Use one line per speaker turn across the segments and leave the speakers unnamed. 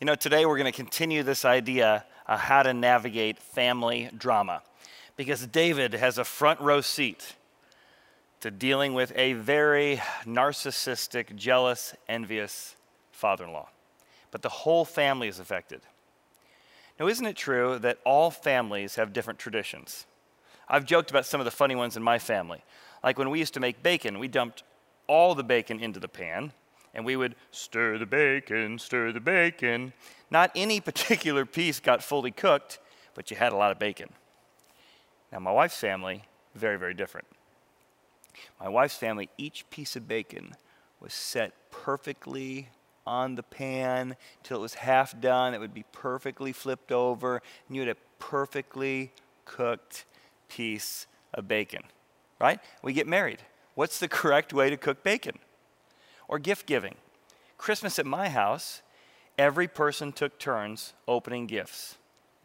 You know, today we're going to continue this idea of how to navigate family drama because David has a front row seat to dealing with a very narcissistic, jealous, envious father in law. But the whole family is affected. Now, isn't it true that all families have different traditions? I've joked about some of the funny ones in my family. Like when we used to make bacon, we dumped all the bacon into the pan and we would stir the bacon, stir the bacon. Not any particular piece got fully cooked, but you had a lot of bacon. Now, my wife's family, very, very different. My wife's family, each piece of bacon was set perfectly on the pan till it was half done. It would be perfectly flipped over, and you had a perfectly cooked piece of bacon, right? We get married. What's the correct way to cook bacon? Or gift giving. Christmas at my house, every person took turns opening gifts.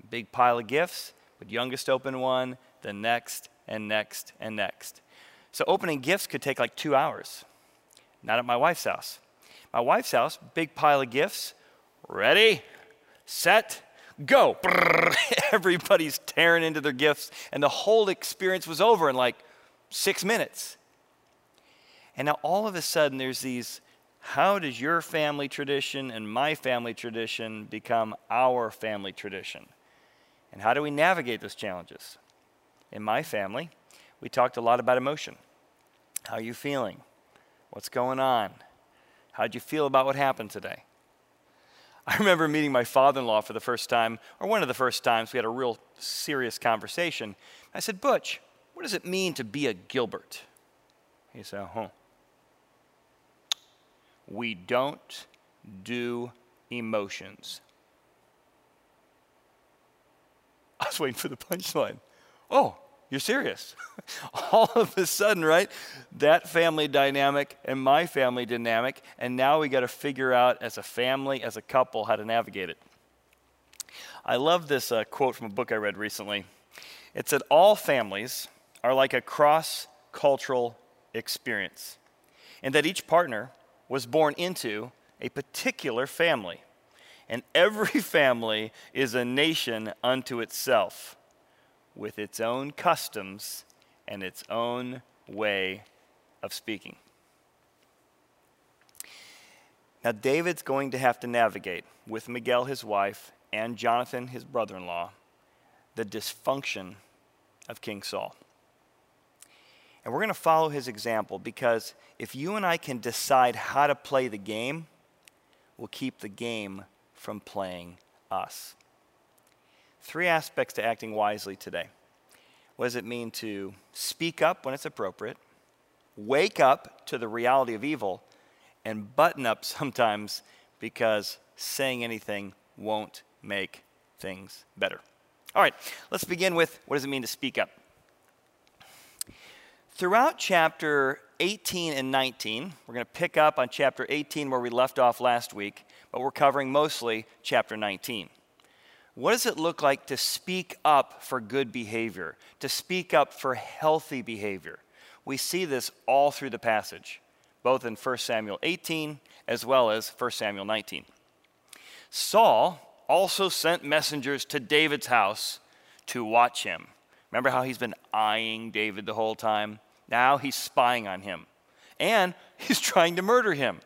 Big pile of gifts, but youngest open one, the next, and next, and next. So opening gifts could take like two hours. Not at my wife's house. My wife's house, big pile of gifts, ready, set, go. Everybody's tearing into their gifts, and the whole experience was over in like six minutes. And now all of a sudden, there's these how does your family tradition and my family tradition become our family tradition? And how do we navigate those challenges? In my family, we talked a lot about emotion. How are you feeling? What's going on? How'd you feel about what happened today? I remember meeting my father in law for the first time, or one of the first times we had a real serious conversation. I said, Butch, what does it mean to be a Gilbert? He said, huh we don't do emotions. I was waiting for the punchline. Oh, you're serious. All of a sudden, right? That family dynamic and my family dynamic, and now we got to figure out as a family, as a couple, how to navigate it. I love this uh, quote from a book I read recently. It said, All families are like a cross cultural experience, and that each partner was born into a particular family. And every family is a nation unto itself, with its own customs and its own way of speaking. Now, David's going to have to navigate with Michal, his wife, and Jonathan, his brother in law, the dysfunction of King Saul. And we're going to follow his example because if you and I can decide how to play the game, we'll keep the game from playing us. Three aspects to acting wisely today. What does it mean to speak up when it's appropriate, wake up to the reality of evil, and button up sometimes because saying anything won't make things better? All right, let's begin with what does it mean to speak up? Throughout chapter 18 and 19, we're going to pick up on chapter 18 where we left off last week, but we're covering mostly chapter 19. What does it look like to speak up for good behavior, to speak up for healthy behavior? We see this all through the passage, both in 1 Samuel 18 as well as 1 Samuel 19. Saul also sent messengers to David's house to watch him. Remember how he's been eyeing David the whole time? Now he's spying on him. And he's trying to murder him.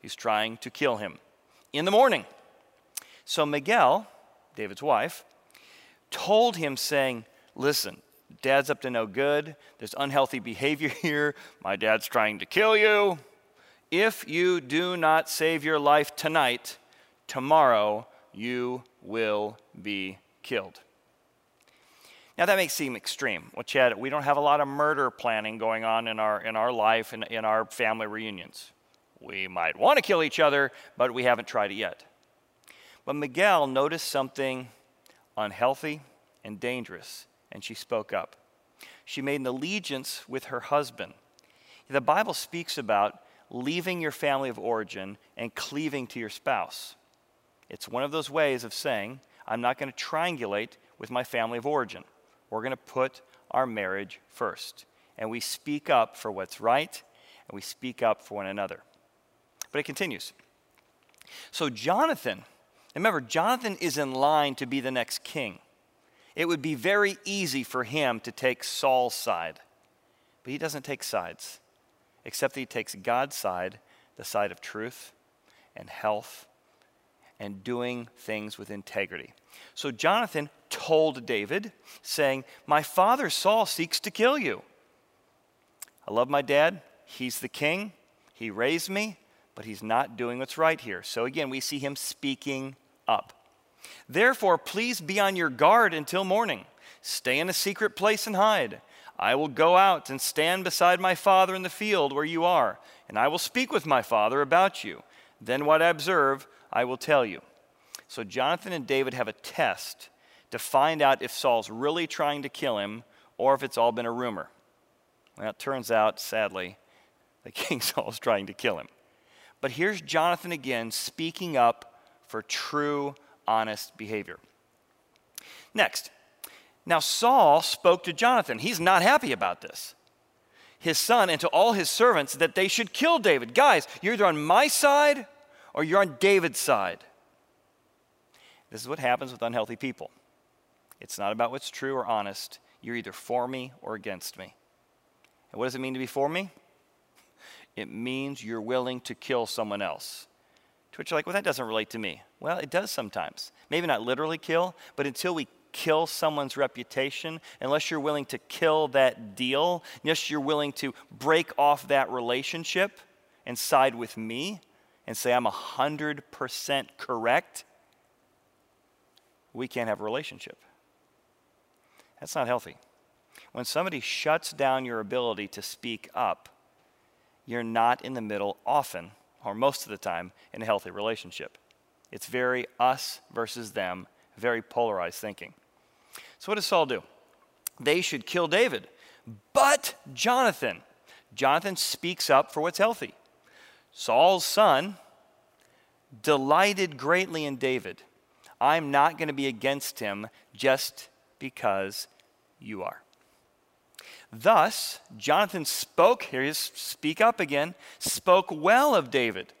He's trying to kill him in the morning. So Michal, David's wife, told him, saying, Listen, dad's up to no good. There's unhealthy behavior here. My dad's trying to kill you. If you do not save your life tonight, tomorrow you will be killed. Now that may seem extreme. Well, Chad, we don't have a lot of murder planning going on in our in our life and in, in our family reunions. We might want to kill each other, but we haven't tried it yet. But Michal noticed something unhealthy and dangerous, and she spoke up. She made an allegiance with her husband. The Bible speaks about leaving your family of origin and cleaving to your spouse. It's one of those ways of saying, I'm not going to triangulate with my family of origin. We're going to put our marriage first. And we speak up for what's right, and we speak up for one another. But it continues. So Jonathan remember, Jonathan is in line to be the next king. It would be very easy for him to take Saul's side, but he doesn't take sides, except that he takes God's side, the side of truth and health and doing things with integrity. So Jonathan told David, saying, My father Saul seeks to kill you. I love my dad. He's the king. He raised me, but he's not doing what's right here. So again, we see him speaking up. Therefore, please be on your guard until morning. Stay in a secret place and hide. I will go out and stand beside my father in the field where you are, and I will speak with my father about you. Then what I observe, I will tell you. So Jonathan and David have a test to find out if Saul's really trying to kill him or if it's all been a rumor. Well, it turns out, sadly, that King Saul is trying to kill him. But here's Jonathan again speaking up for true, honest behavior. Next, now Saul spoke to Jonathan. He's not happy about this. His son and to all his servants that they should kill David. Guys, you're either on my side or you're on David's side. This is what happens with unhealthy people. It's not about what's true or honest. You're either for me or against me. And what does it mean to be for me? It means you're willing to kill someone else. To which you're like, well, that doesn't relate to me. Well, it does sometimes. Maybe not literally kill, but until we kill someone's reputation, unless you're willing to kill that deal, unless you're willing to break off that relationship and side with me and say I'm 100% correct, we can't have a relationship. That's not healthy. When somebody shuts down your ability to speak up, you're not in the middle often, or most of the time, in a healthy relationship. It's very us versus them, very polarized thinking. So, what does Saul do? They should kill David. But Jonathan, Jonathan speaks up for what's healthy. Saul's son delighted greatly in David. I'm not going to be against him just because you are. Thus, Jonathan spoke, here he speak up again, spoke well of David.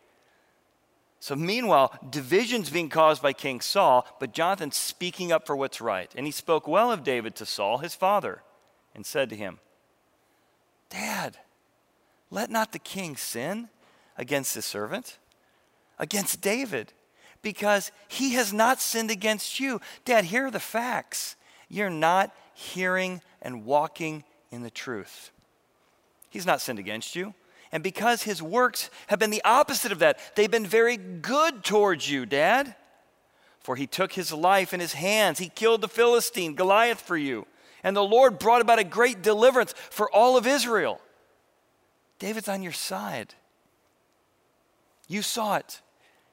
So, meanwhile, divisions being caused by King Saul, but Jonathan speaking up for what's right. And he spoke well of David to Saul, his father, and said to him, Dad, let not the king sin against his servant, against David because he has not sinned against you. Dad, here are the facts. You're not hearing and walking in the truth. He's not sinned against you. And because his works have been the opposite of that, they've been very good towards you, Dad. For he took his life in his hands. He killed the Philistine, Goliath, for you. And the Lord brought about a great deliverance for all of Israel. David's on your side. You saw it.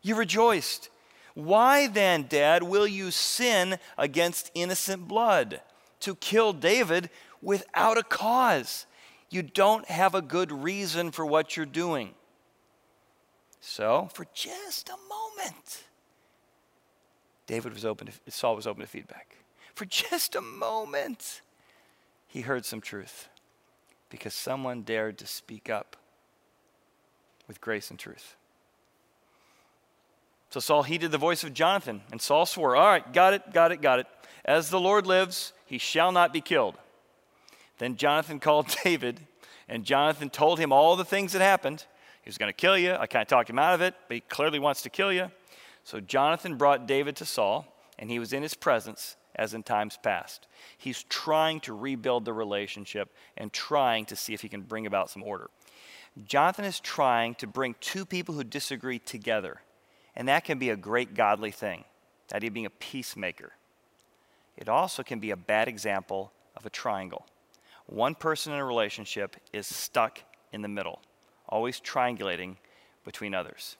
You rejoiced. Why then, Dad, will you sin against innocent blood to kill David without a cause? You don't have a good reason for what you're doing. So, for just a moment, David was open to, Saul was open to feedback. For just a moment, he heard some truth because someone dared to speak up with grace and truth. So Saul heeded the voice of Jonathan, and Saul swore, All right, got it, got it, got it. As the Lord lives, he shall not be killed. Then Jonathan called David, and Jonathan told him all the things that happened. He was going to kill you. I kind of talked him out of it, but he clearly wants to kill you. So Jonathan brought David to Saul, and he was in his presence as in times past. He's trying to rebuild the relationship and trying to see if he can bring about some order. Jonathan is trying to bring two people who disagree together and that can be a great godly thing, that idea of being a peacemaker. It also can be a bad example of a triangle. One person in a relationship is stuck in the middle, always triangulating between others.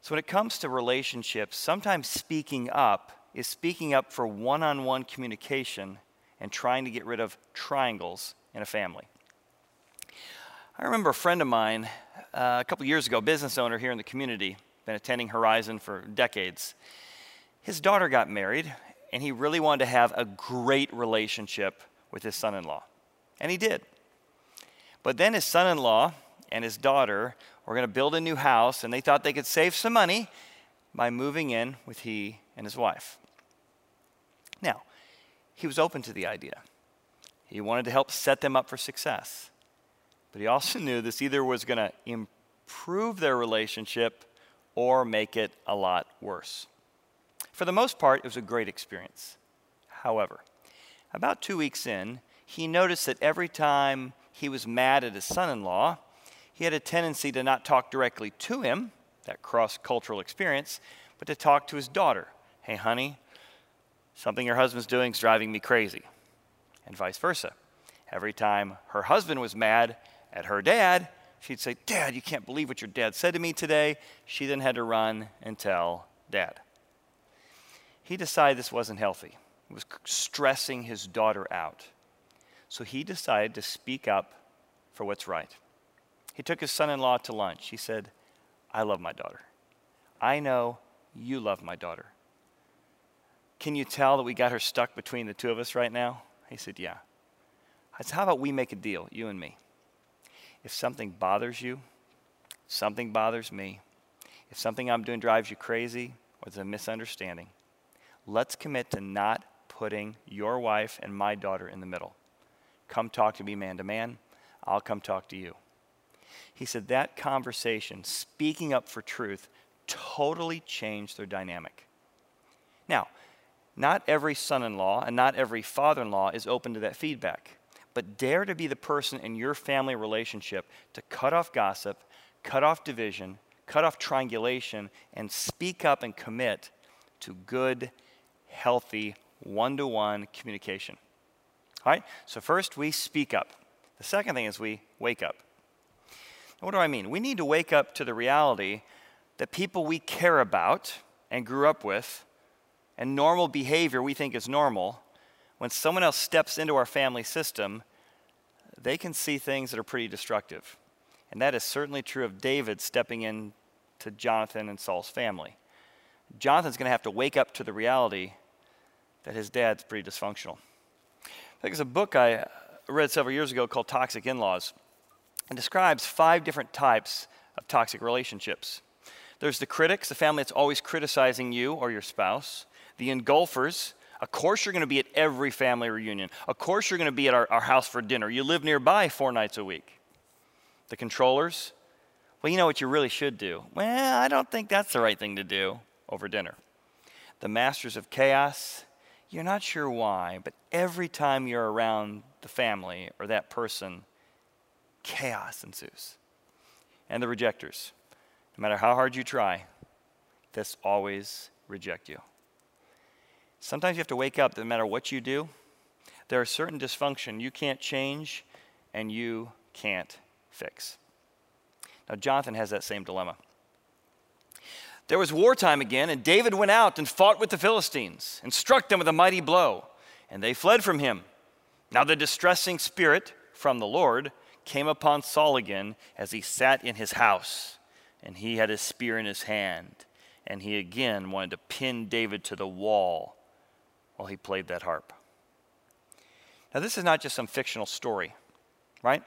So, when it comes to relationships, sometimes speaking up is speaking up for one on one communication and trying to get rid of triangles in a family. I remember a friend of mine uh, a couple years ago, business owner here in the community, been attending Horizon for decades. His daughter got married, and he really wanted to have a great relationship with his son in law. And he did. But then his son in law and his daughter were going to build a new house, and they thought they could save some money by moving in with he and his wife. Now, he was open to the idea. He wanted to help set them up for success. But he also knew this either was going to improve their relationship or make it a lot worse. For the most part, it was a great experience. However, about two weeks in, he noticed that every time he was mad at his son in law, he had a tendency to not talk directly to him, that cross cultural experience, but to talk to his daughter. Hey, honey, something your husband's doing is driving me crazy. And vice versa. Every time her husband was mad at her dad, she'd say, Dad, you can't believe what your dad said to me today. She then had to run and tell dad. He decided this wasn't healthy. It was stressing his daughter out. So he decided to speak up for what's right. He took his son in law to lunch. He said, I love my daughter. I know you love my daughter. Can you tell that we got her stuck between the two of us right now? He said, Yeah. I said, How about we make a deal, you and me? If something bothers you, something bothers me, if something I'm doing drives you crazy or there's a misunderstanding, let's commit to not putting your wife and my daughter in the middle. Come talk to me man to man. I'll come talk to you. He said that conversation, speaking up for truth, totally changed their dynamic. Now, not every son in law and not every father in law is open to that feedback. But dare to be the person in your family relationship to cut off gossip, cut off division, cut off triangulation, and speak up and commit to good, healthy, one to one communication. All right? So, first we speak up. The second thing is we wake up. Now, what do I mean? We need to wake up to the reality that people we care about and grew up with and normal behavior we think is normal, when someone else steps into our family system, they can see things that are pretty destructive. And that is certainly true of David stepping in to Jonathan and Saul's family. Jonathan's going to have to wake up to the reality that his dad's pretty dysfunctional. I think there's a book I read several years ago called Toxic In Laws. It describes five different types of toxic relationships. There's the critics, the family that's always criticizing you or your spouse the engulfers. Of course, you're going to be at every family reunion. Of course, you're going to be at our, our house for dinner. You live nearby four nights a week. The controllers, well, you know what you really should do? Well, I don't think that's the right thing to do over dinner. The masters of chaos, you're not sure why, but every time you're around the family or that person, chaos ensues. And the rejectors, no matter how hard you try, this always reject you. Sometimes you have to wake up no matter what you do. There are certain dysfunction you can't change and you can't fix. Now, Jonathan has that same dilemma. There was wartime again, and David went out and fought with the Philistines and struck them with a mighty blow, and they fled from him. Now, the distressing spirit from the Lord came upon Saul again as he sat in his house, and he had his spear in his hand, and he again wanted to pin David to the wall while he played that harp. Now, this is not just some fictional story, right?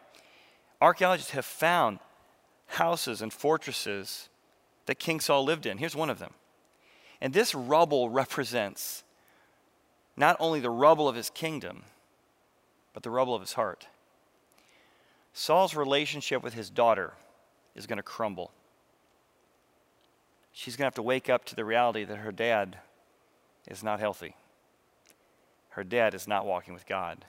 Archaeologists have found houses and fortresses that King Saul lived in. Here's one of them. And this rubble represents not only the rubble of his kingdom, but the rubble of his heart. Saul's relationship with his daughter is going to crumble. She's going to have to wake up to the reality that her dad is not healthy her dad is not walking with God.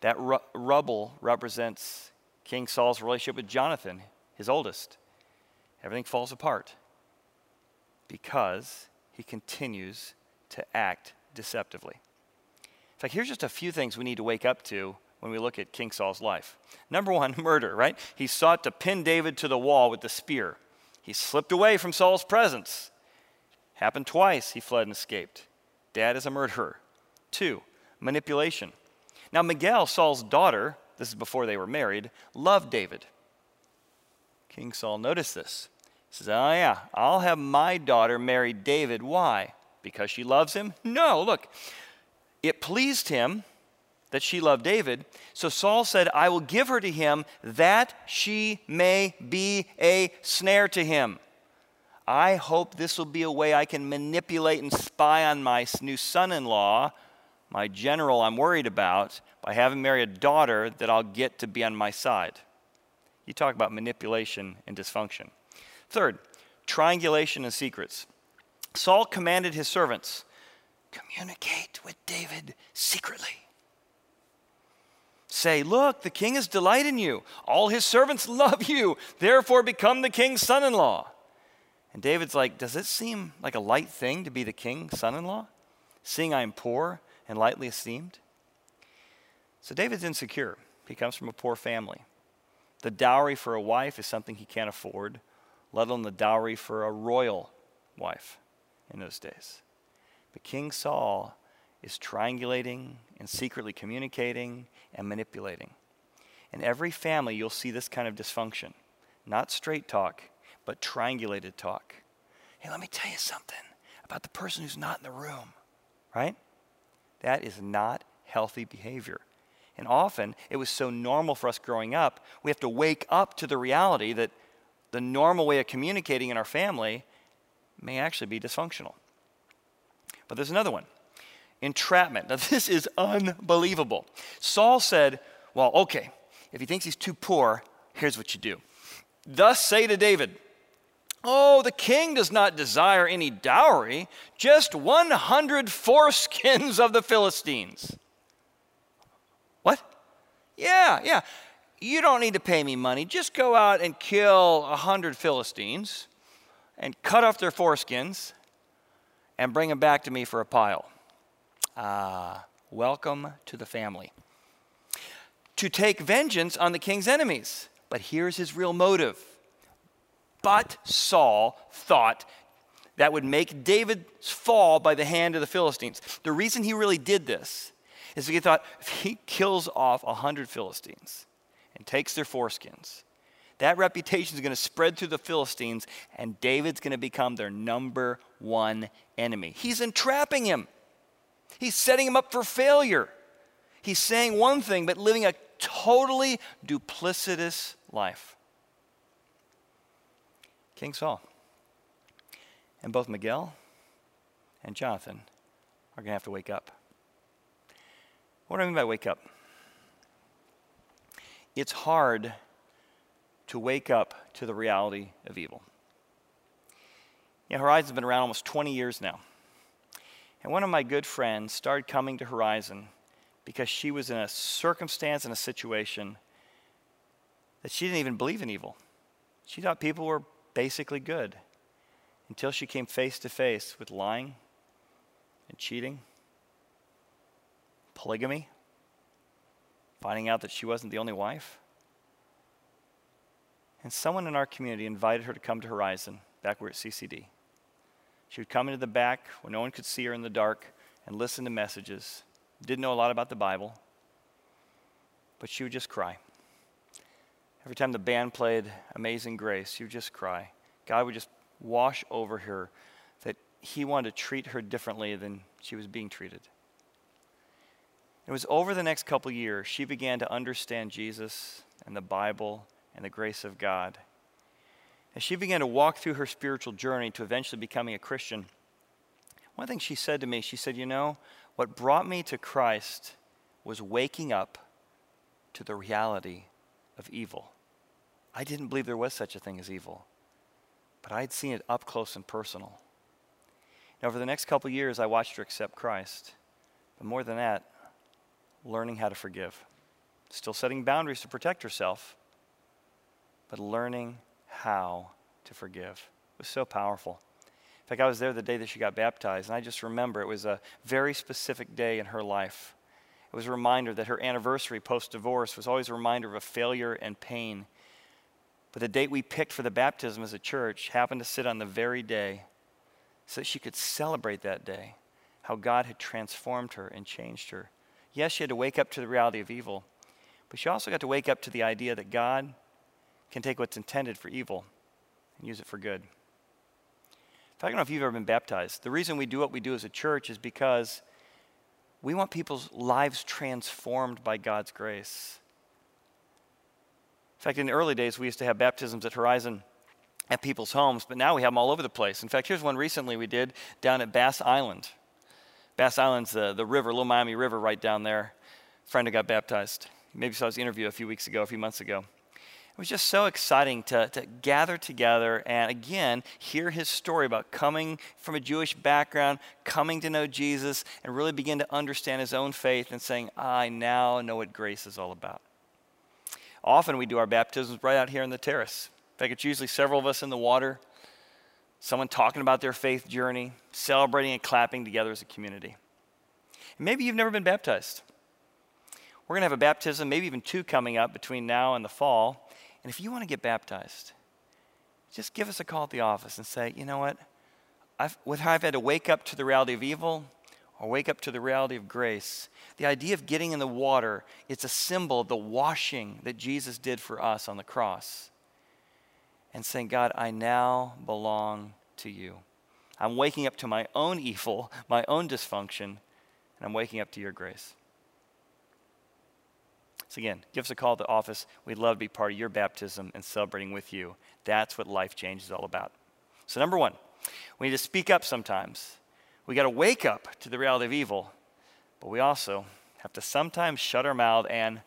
That ru- rubble represents King Saul's relationship with Jonathan, his oldest. Everything falls apart because he continues to act deceptively. In fact, here's just a few things we need to wake up to when we look at King Saul's life. Number one, murder, right? He sought to pin David to the wall with the spear. He slipped away from Saul's presence. Happened twice, he fled and escaped. Dad is a murderer. Two, manipulation. Now, Michal, Saul's daughter, this is before they were married, loved David. King Saul noticed this. He says, Oh, yeah, I'll have my daughter marry David. Why? Because she loves him? No, look, it pleased him that she loved David. So Saul said, I will give her to him that she may be a snare to him. I hope this will be a way I can manipulate and spy on my new son in law, my general I'm worried about, by having marry a daughter that I'll get to be on my side. You talk about manipulation and dysfunction. Third, triangulation and secrets. Saul commanded his servants communicate with David secretly. Say, look, the king is delight in you. All his servants love you. Therefore, become the king's son in law. And David's like, Does it seem like a light thing to be the king's son in law, seeing I am poor and lightly esteemed? So David's insecure. He comes from a poor family. The dowry for a wife is something he can't afford, let alone the dowry for a royal wife in those days. But King Saul is triangulating and secretly communicating and manipulating. In every family, you'll see this kind of dysfunction. Not straight talk, but triangulated talk. Hey, let me tell you something about the person who's not in the room, right? That is not healthy behavior. And often, it was so normal for us growing up, we have to wake up to the reality that the normal way of communicating in our family may actually be dysfunctional. But there's another one entrapment. Now, this is unbelievable. Saul said, Well, okay, if he thinks he's too poor, here's what you do. Thus say to David, Oh, the king does not desire any dowry, just 100 foreskins of the Philistines. What? Yeah, yeah. You don't need to pay me money. Just go out and kill 100 Philistines and cut off their foreskins and bring them back to me for a pile. Ah, welcome to the family. To take vengeance on the king's enemies. But here's his real motive. But Saul thought that would make David fall by the hand of the Philistines. The reason he really did this is because he thought if he kills off 100 Philistines and takes their foreskins, that reputation is going to spread through the Philistines, and David's going to become their number one enemy. He's entrapping him, he's setting him up for failure. He's saying one thing, but living a totally duplicitous life. King Saul. And both Michal and Jonathan are going to have to wake up. What do I mean by wake up? It's hard to wake up to the reality of evil. You know, Horizon's been around almost 20 years now. And one of my good friends started coming to Horizon because she was in a circumstance and a situation that she didn't even believe in evil. She thought people were basically good until she came face to face with lying and cheating, polygamy, finding out that she wasn't the only wife. And someone in our community invited her to come to Horizon back where at CCD. She would come into the back where no one could see her in the dark and listen to messages. Didn't know a lot about the Bible, but she would just cry. Every time the band played Amazing Grace, she would just cry. God would just wash over her that He wanted to treat her differently than she was being treated. It was over the next couple years she began to understand Jesus and the Bible and the grace of God. As she began to walk through her spiritual journey to eventually becoming a Christian, one thing she said to me, she said, You know, what brought me to Christ was waking up to the reality of evil. I didn't believe there was such a thing as evil, but I had seen it up close and personal. And over the next couple years, I watched her accept Christ. But more than that, learning how to forgive. Still setting boundaries to protect herself, but learning how to forgive. It was so powerful. In fact, I was there the day that she got baptized, and I just remember it was a very specific day in her life. It was a reminder that her anniversary post divorce was always a reminder of a failure and pain. But the date we picked for the baptism as a church happened to sit on the very day so that she could celebrate that day, how God had transformed her and changed her. Yes, she had to wake up to the reality of evil, but she also got to wake up to the idea that God can take what's intended for evil and use it for good. I don't know if you've ever been baptized. The reason we do what we do as a church is because we want people's lives transformed by God's grace. In fact, in the early days, we used to have baptisms at Horizon at people's homes, but now we have them all over the place. In fact, here's one recently we did down at Bass Island. Bass Island's the, the river, Little Miami River, right down there. A friend who got baptized. Maybe saw his interview a few weeks ago, a few months ago. It was just so exciting to, to gather together and again hear his story about coming from a Jewish background, coming to know Jesus, and really begin to understand his own faith and saying, I now know what grace is all about. Often we do our baptisms right out here on the terrace. In fact, it's usually several of us in the water, someone talking about their faith journey, celebrating and clapping together as a community. And maybe you've never been baptized. We're going to have a baptism, maybe even two coming up between now and the fall. And if you want to get baptized, just give us a call at the office and say, you know what? I've, whether I've had to wake up to the reality of evil or wake up to the reality of grace, the idea of getting in the water, it's a symbol of the washing that Jesus did for us on the cross. And saying, God, I now belong to you. I'm waking up to my own evil, my own dysfunction, and I'm waking up to your grace. So, again, give us a call at the office. We'd love to be part of your baptism and celebrating with you. That's what life change is all about. So, number one, we need to speak up sometimes. We got to wake up to the reality of evil, but we also have to sometimes shut our mouth and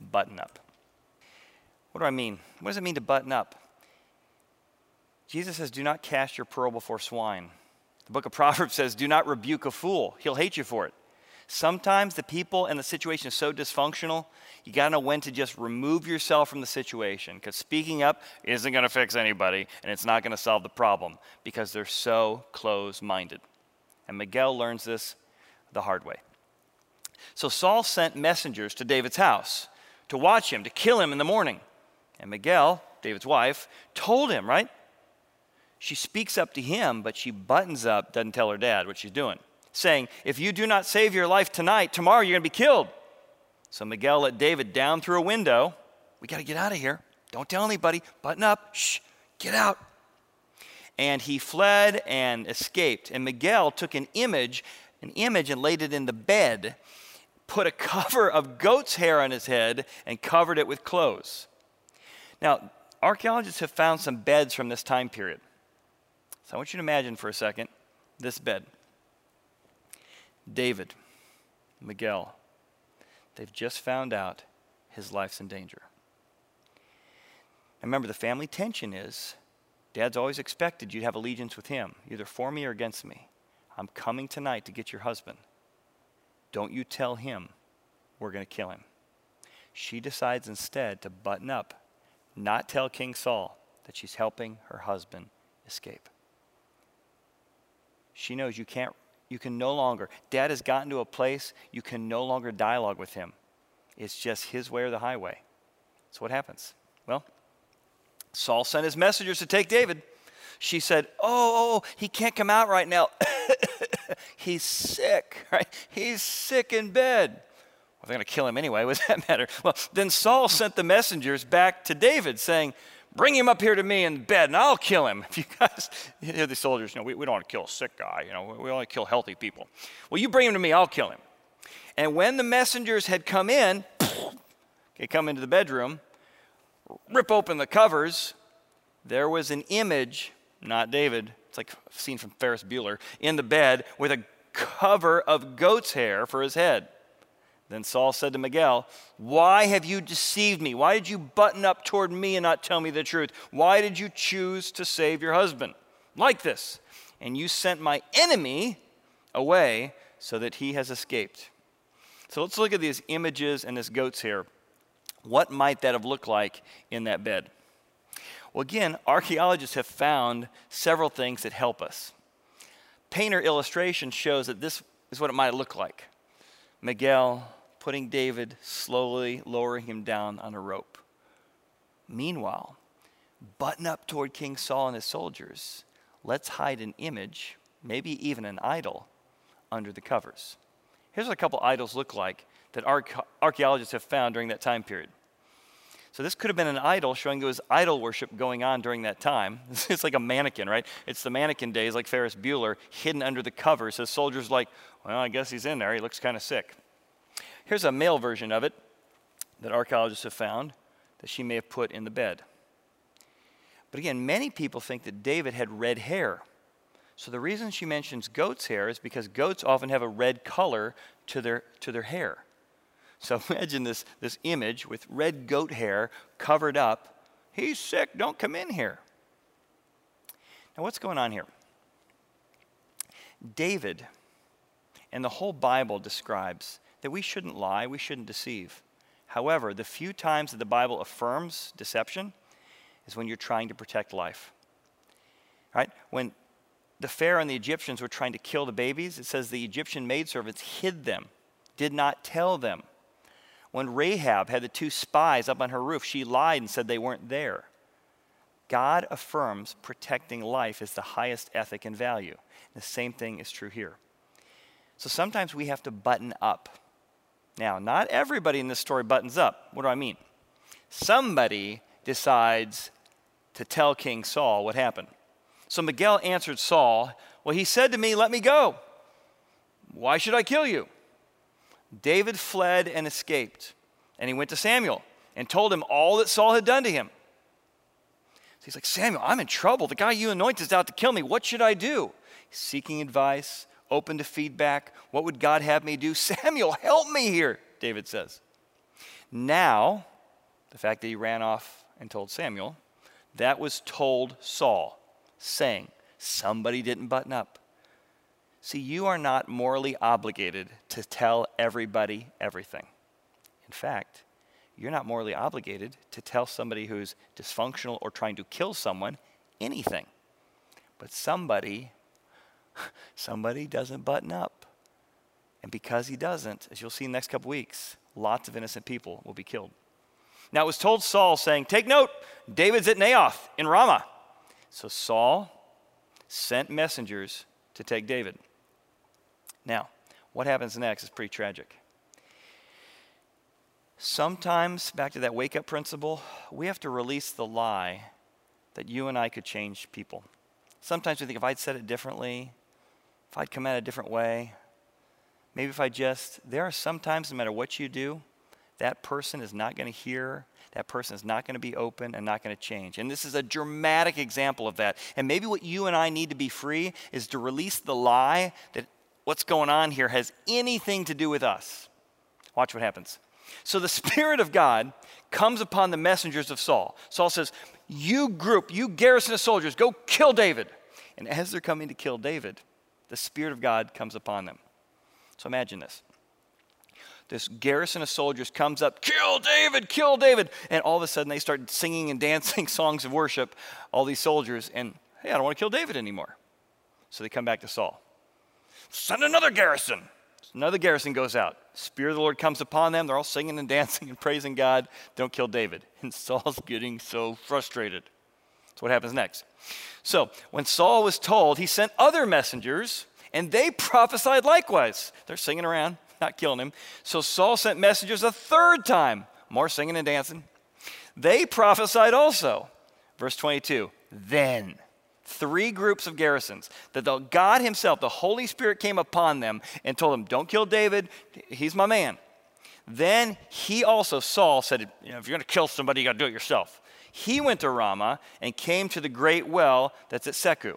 button up. What do I mean? What does it mean to button up? Jesus says, Do not cast your pearl before swine. The book of Proverbs says, Do not rebuke a fool, he'll hate you for it. Sometimes the people and the situation is so dysfunctional, you got to know when to just remove yourself from the situation because speaking up isn't going to fix anybody and it's not going to solve the problem because they're so close minded. And Michal learns this the hard way. So Saul sent messengers to David's house to watch him, to kill him in the morning. And Michal, David's wife, told him, right? She speaks up to him, but she buttons up, doesn't tell her dad what she's doing saying, If you do not save your life tonight, tomorrow you're going to be killed. So Michal let David down through a window. We got to get out of here. Don't tell anybody. Button up. Shh. Get out. And he fled and escaped. And Michal took an image, an image, and laid it in the bed, put a cover of goat's hair on his head, and covered it with clothes. Now, archaeologists have found some beds from this time period. So I want you to imagine for a second this bed. David, Michal, they've just found out his life's in danger. Remember, the family tension is dad's always expected you'd have allegiance with him, either for me or against me. I'm coming tonight to get your husband. Don't you tell him we're going to kill him. She decides instead to button up, not tell King Saul that she's helping her husband escape. She knows you can't you can no longer, dad has gotten to a place you can no longer dialogue with him. It's just his way or the highway. So what happens? Well, Saul sent his messengers to take David. She said, Oh, oh, oh he can't come out right now. He's sick, right? He's sick in bed. Well, they're going to kill him anyway. What does that matter? Well, then Saul sent the messengers back to David saying, Bring him up here to me in bed and I'll kill him. If you guys, you know, the soldiers, you know, we, we don't want to kill a sick guy, you know, we only kill healthy people. Well, you bring him to me, I'll kill him. And when the messengers had come in, they come into the bedroom, rip open the covers, there was an image, not David, it's like a scene from Ferris Bueller, in the bed with a cover of goat's hair for his head. Then Saul said to Michal, Why have you deceived me? Why did you button up toward me and not tell me the truth? Why did you choose to save your husband? Like this. And you sent my enemy away so that he has escaped. So let's look at these images and this goat's hair. What might that have looked like in that bed? Well, again, archaeologists have found several things that help us. Painter illustration shows that this is what it might look like. Michal putting David, slowly lowering him down on a rope. Meanwhile, button up toward King Saul and his soldiers. Let's hide an image, maybe even an idol, under the covers. Here's what a couple idols look like that archaeologists have found during that time period. So this could have been an idol showing there was idol worship going on during that time. It's like a mannequin, right? It's the mannequin days, like Ferris Bueller, hidden under the covers. So soldiers like, well, I guess he's in there. He looks kind of sick. Here's a male version of it that archaeologists have found that she may have put in the bed. But again, many people think that David had red hair. So the reason she mentions goat's hair is because goats often have a red color to their, to their hair. So imagine this, this image with red goat hair covered up. He's sick, don't come in here. Now, what's going on here? David and the whole Bible describes that we shouldn't lie, we shouldn't deceive. However, the few times that the Bible affirms deception is when you're trying to protect life. Right? When the Pharaoh and the Egyptians were trying to kill the babies, it says the Egyptian maidservants hid them, did not tell them. When Rahab had the two spies up on her roof, she lied and said they weren't there. God affirms protecting life is the highest ethic and value. The same thing is true here. So sometimes we have to button up. Now, not everybody in this story buttons up. What do I mean? Somebody decides to tell King Saul what happened. So Michal answered Saul, Well, he said to me, Let me go. Why should I kill you? David fled and escaped. And he went to Samuel and told him all that Saul had done to him. So he's like, Samuel, I'm in trouble. The guy you anointed is out to kill me. What should I do? He's seeking advice, open to feedback. What would God have me do? Samuel, help me here, David says. Now, the fact that he ran off and told Samuel, that was told Saul, saying, Somebody didn't button up. See, you are not morally obligated to tell everybody everything. In fact, you're not morally obligated to tell somebody who's dysfunctional or trying to kill someone anything. But somebody, somebody doesn't button up. And because he doesn't, as you'll see in the next couple weeks, lots of innocent people will be killed. Now it was told Saul, saying, Take note, David's at Naioth in Ramah. So Saul sent messengers to take David. Now, what happens next is pretty tragic. Sometimes, back to that wake up principle, we have to release the lie that you and I could change people. Sometimes we think if I'd said it differently, if I'd come at a different way, maybe if I just, there are sometimes, no matter what you do, that person is not going to hear, that person is not going to be open and not going to change. And this is a dramatic example of that. And maybe what you and I need to be free is to release the lie that what's going on here has anything to do with us. Watch what happens. So the Spirit of God comes upon the messengers of Saul. Saul says, You group, you garrison of soldiers, go kill David. And as they're coming to kill David, the Spirit of God comes upon them. So imagine this. This garrison of soldiers comes up, kill David, kill David. And all of a sudden they start singing and dancing songs of worship, all these soldiers, and hey, I don't want to kill David anymore. So they come back to Saul. Send another garrison. Another garrison goes out. Spirit of the Lord comes upon them. They're all singing and dancing and praising God. Don't kill David. And Saul's getting so frustrated. That's what happens next. So, when Saul was told, he sent other messengers, and they prophesied likewise. They're singing around, not killing him. So, Saul sent messengers a third time, more singing and dancing. They prophesied also. Verse 22 Then three groups of garrisons that the God Himself, the Holy Spirit came upon them and told them, Don't kill David, he's my man. Then he also, Saul, said, If you're going to kill somebody, you got to do it yourself. He went to Ramah and came to the great well that's at Sechu.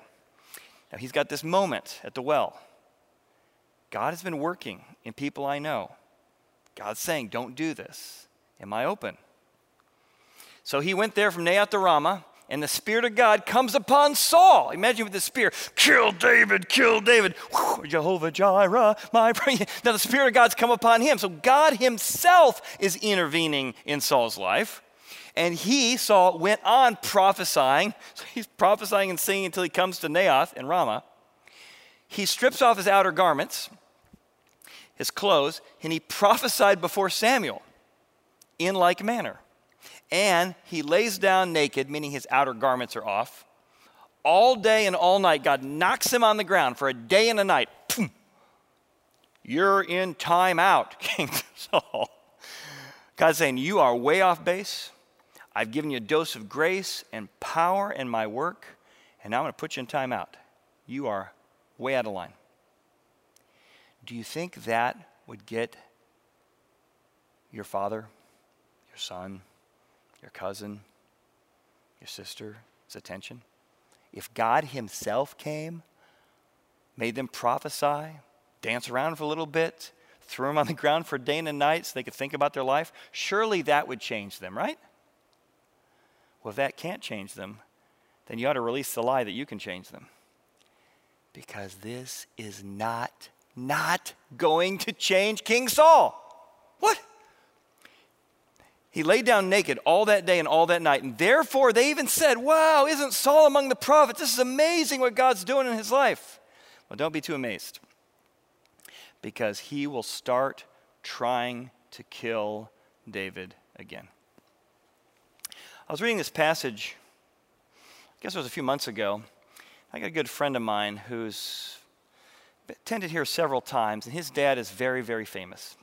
Now he's got this moment at the well. God has been working in people I know. God's saying, Don't do this. Am I open? So he went there from Naioth to Ramah and the Spirit of God comes upon Saul. Imagine with the spear, kill David, kill David. Jehovah Jireh, my prayer. Now the Spirit of God's come upon him. So God Himself is intervening in Saul's life. And he, Saul, went on prophesying. So he's prophesying and singing until he comes to Naioth in Ramah. He strips off his outer garments, his clothes, and he prophesied before Samuel in like manner and he lays down naked, meaning his outer garments are off. All day and all night, God knocks him on the ground for a day and a night. You're in time out, King Saul. God's saying, You are way off base. I've given you a dose of grace and power in my work, and now I'm going to put you in time out. You are way out of line. Do you think that would get your father, your son, your cousin, your sister's attention? If God Himself came, made them prophesy, dance around for a little bit, threw them on the ground for day and night so they could think about their life, surely that would change them, right? Well, if that can't change them, then you ought to release the lie that you can change them. Because this is not, not going to change King Saul. What? He lay down naked all that day and all that night. And therefore, they even said, Wow, isn't Saul among the prophets? This is amazing what God's doing in his life. Well, don't be too amazed because he will start trying to kill David again. I was reading this passage, I guess it was a few months ago. I got a good friend of mine who's attended here several times, and his dad is very, very famous.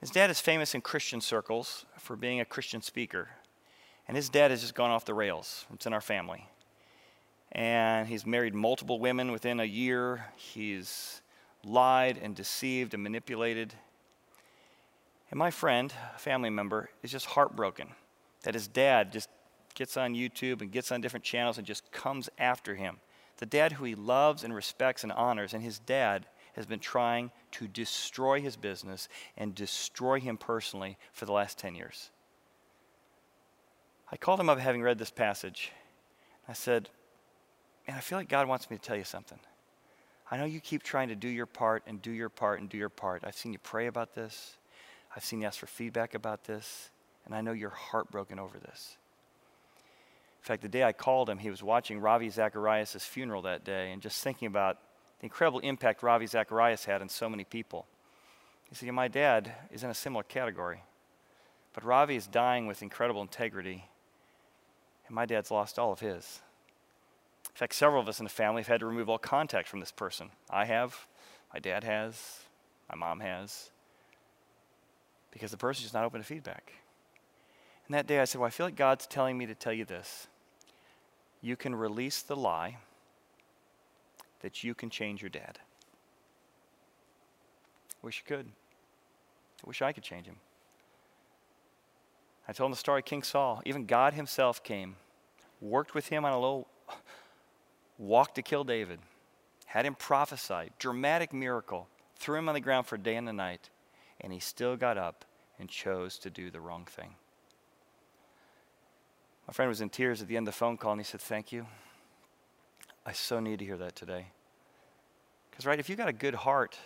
His dad is famous in Christian circles for being a Christian speaker. And his dad has just gone off the rails. It's in our family. And he's married multiple women within a year. He's lied and deceived and manipulated. And my friend, a family member, is just heartbroken that his dad just gets on YouTube and gets on different channels and just comes after him. The dad who he loves and respects and honors, and his dad has been trying to destroy his business and destroy him personally for the last 10 years. I called him up having read this passage. I said, Man, I feel like God wants me to tell you something. I know you keep trying to do your part and do your part and do your part. I've seen you pray about this. I've seen you ask for feedback about this. And I know you're heartbroken over this. In fact, the day I called him, he was watching Ravi Zacharias' funeral that day and just thinking about the incredible impact Ravi Zacharias had on so many people. He said, My dad is in a similar category, but Ravi is dying with incredible integrity, and my dad's lost all of his. In fact, several of us in the family have had to remove all contact from this person. I have, my dad has, my mom has, because the person's just not open to feedback. And that day I said, Well, I feel like God's telling me to tell you this. You can release the lie that you can change your dad. I Wish you could. I wish I could change him. I told him the story of King Saul. Even God himself came, worked with him on a little walk to kill David, had him prophesy, dramatic miracle, threw him on the ground for a day and a night, and he still got up and chose to do the wrong thing. My friend was in tears at the end of the phone call and he said, Thank you. I so need to hear that today. Because, right, if you've got a good heart,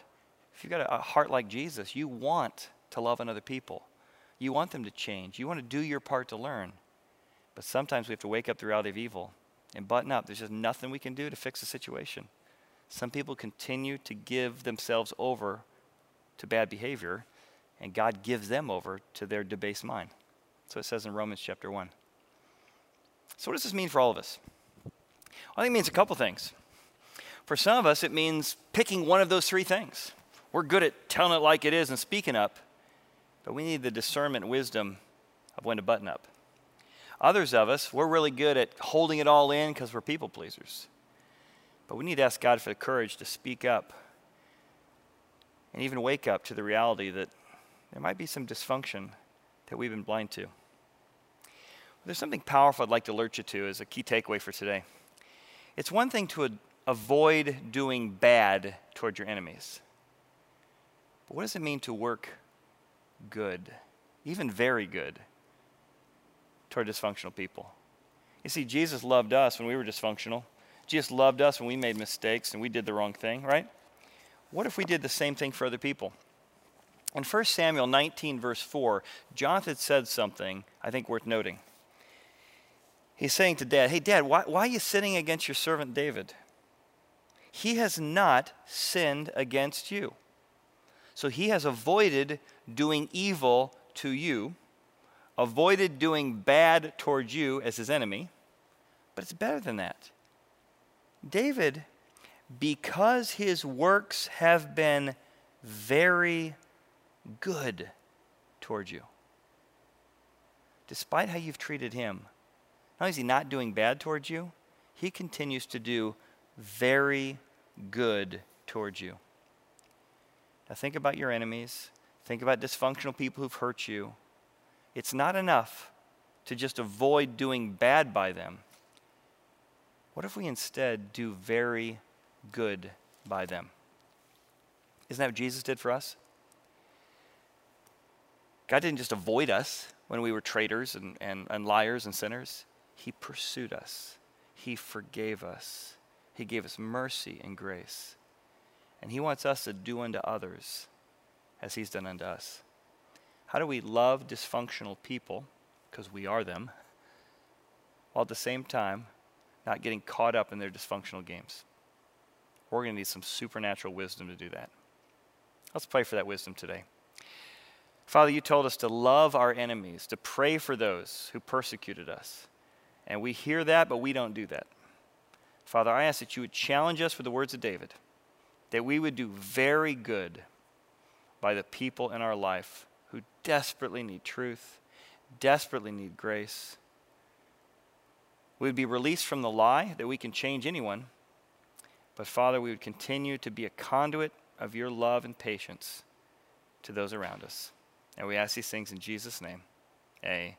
if you've got a, heart like Jesus, you want to love another people. You want them to change. You want to do your part to learn. But sometimes we have to wake up the reality of evil and button up. There's just nothing we can do to fix the situation. Some people continue to give themselves over to bad behavior, and God gives them over to their debased mind. So it says in Romans chapter 1. So, what does this mean for all of us? I think it means a couple things. For some of us, it means picking one of those three things. We're good at telling it like it is and speaking up, but we need the discernment and wisdom of when to button up. Others of us, we're really good at holding it all in because we're people pleasers. But we need to ask God for the courage to speak up and even wake up to the reality that there might be some dysfunction that we've been blind to. There's something powerful I'd like to alert you to as a key takeaway for today. It's one thing to avoid doing bad toward your enemies. But what does it mean to work good, even very good, toward dysfunctional people? You see, Jesus loved us when we were dysfunctional. Jesus loved us when we made mistakes and we did the wrong thing, right? What if we did the same thing for other people? In 1 Samuel 19, verse 4, Jonathan said something I think worth noting. He's saying to dad, Hey, dad, why, why are you sinning against your servant David? He has not sinned against you. So he has avoided doing evil to you, avoided doing bad towards you as his enemy. But it's better than that. David, because his works have been very good towards you, despite how you've treated him, not only is he not doing bad towards you, he continues to do very good towards you. Now, think about your enemies. Think about dysfunctional people who've hurt you. It's not enough to just avoid doing bad by them. What if we instead do very good by them? Isn't that what Jesus did for us? God didn't just avoid us when we were traitors and, and, and liars and sinners, He pursued us, He forgave us, He gave us mercy and grace. And He wants us to do unto others as He's done unto us. How do we love dysfunctional people, because we are them, while at the same time not getting caught up in their dysfunctional games? We're going to need some supernatural wisdom to do that. Let's pray for that wisdom today. Father, you told us to love our enemies, to pray for those who persecuted us. And we hear that, but we don't do that. Father, I ask that you would challenge us with the words of David, that we would do very good by the people in our life who desperately need truth, desperately need grace. We would be released from the lie that we can change anyone, but Father, we would continue to be a conduit of your love and patience to those around us. And we ask these things in Jesus' name. Amen.